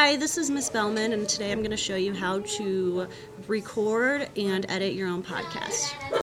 Hi, this is Miss Bellman, and today I'm going to show you how to record and edit your own podcast.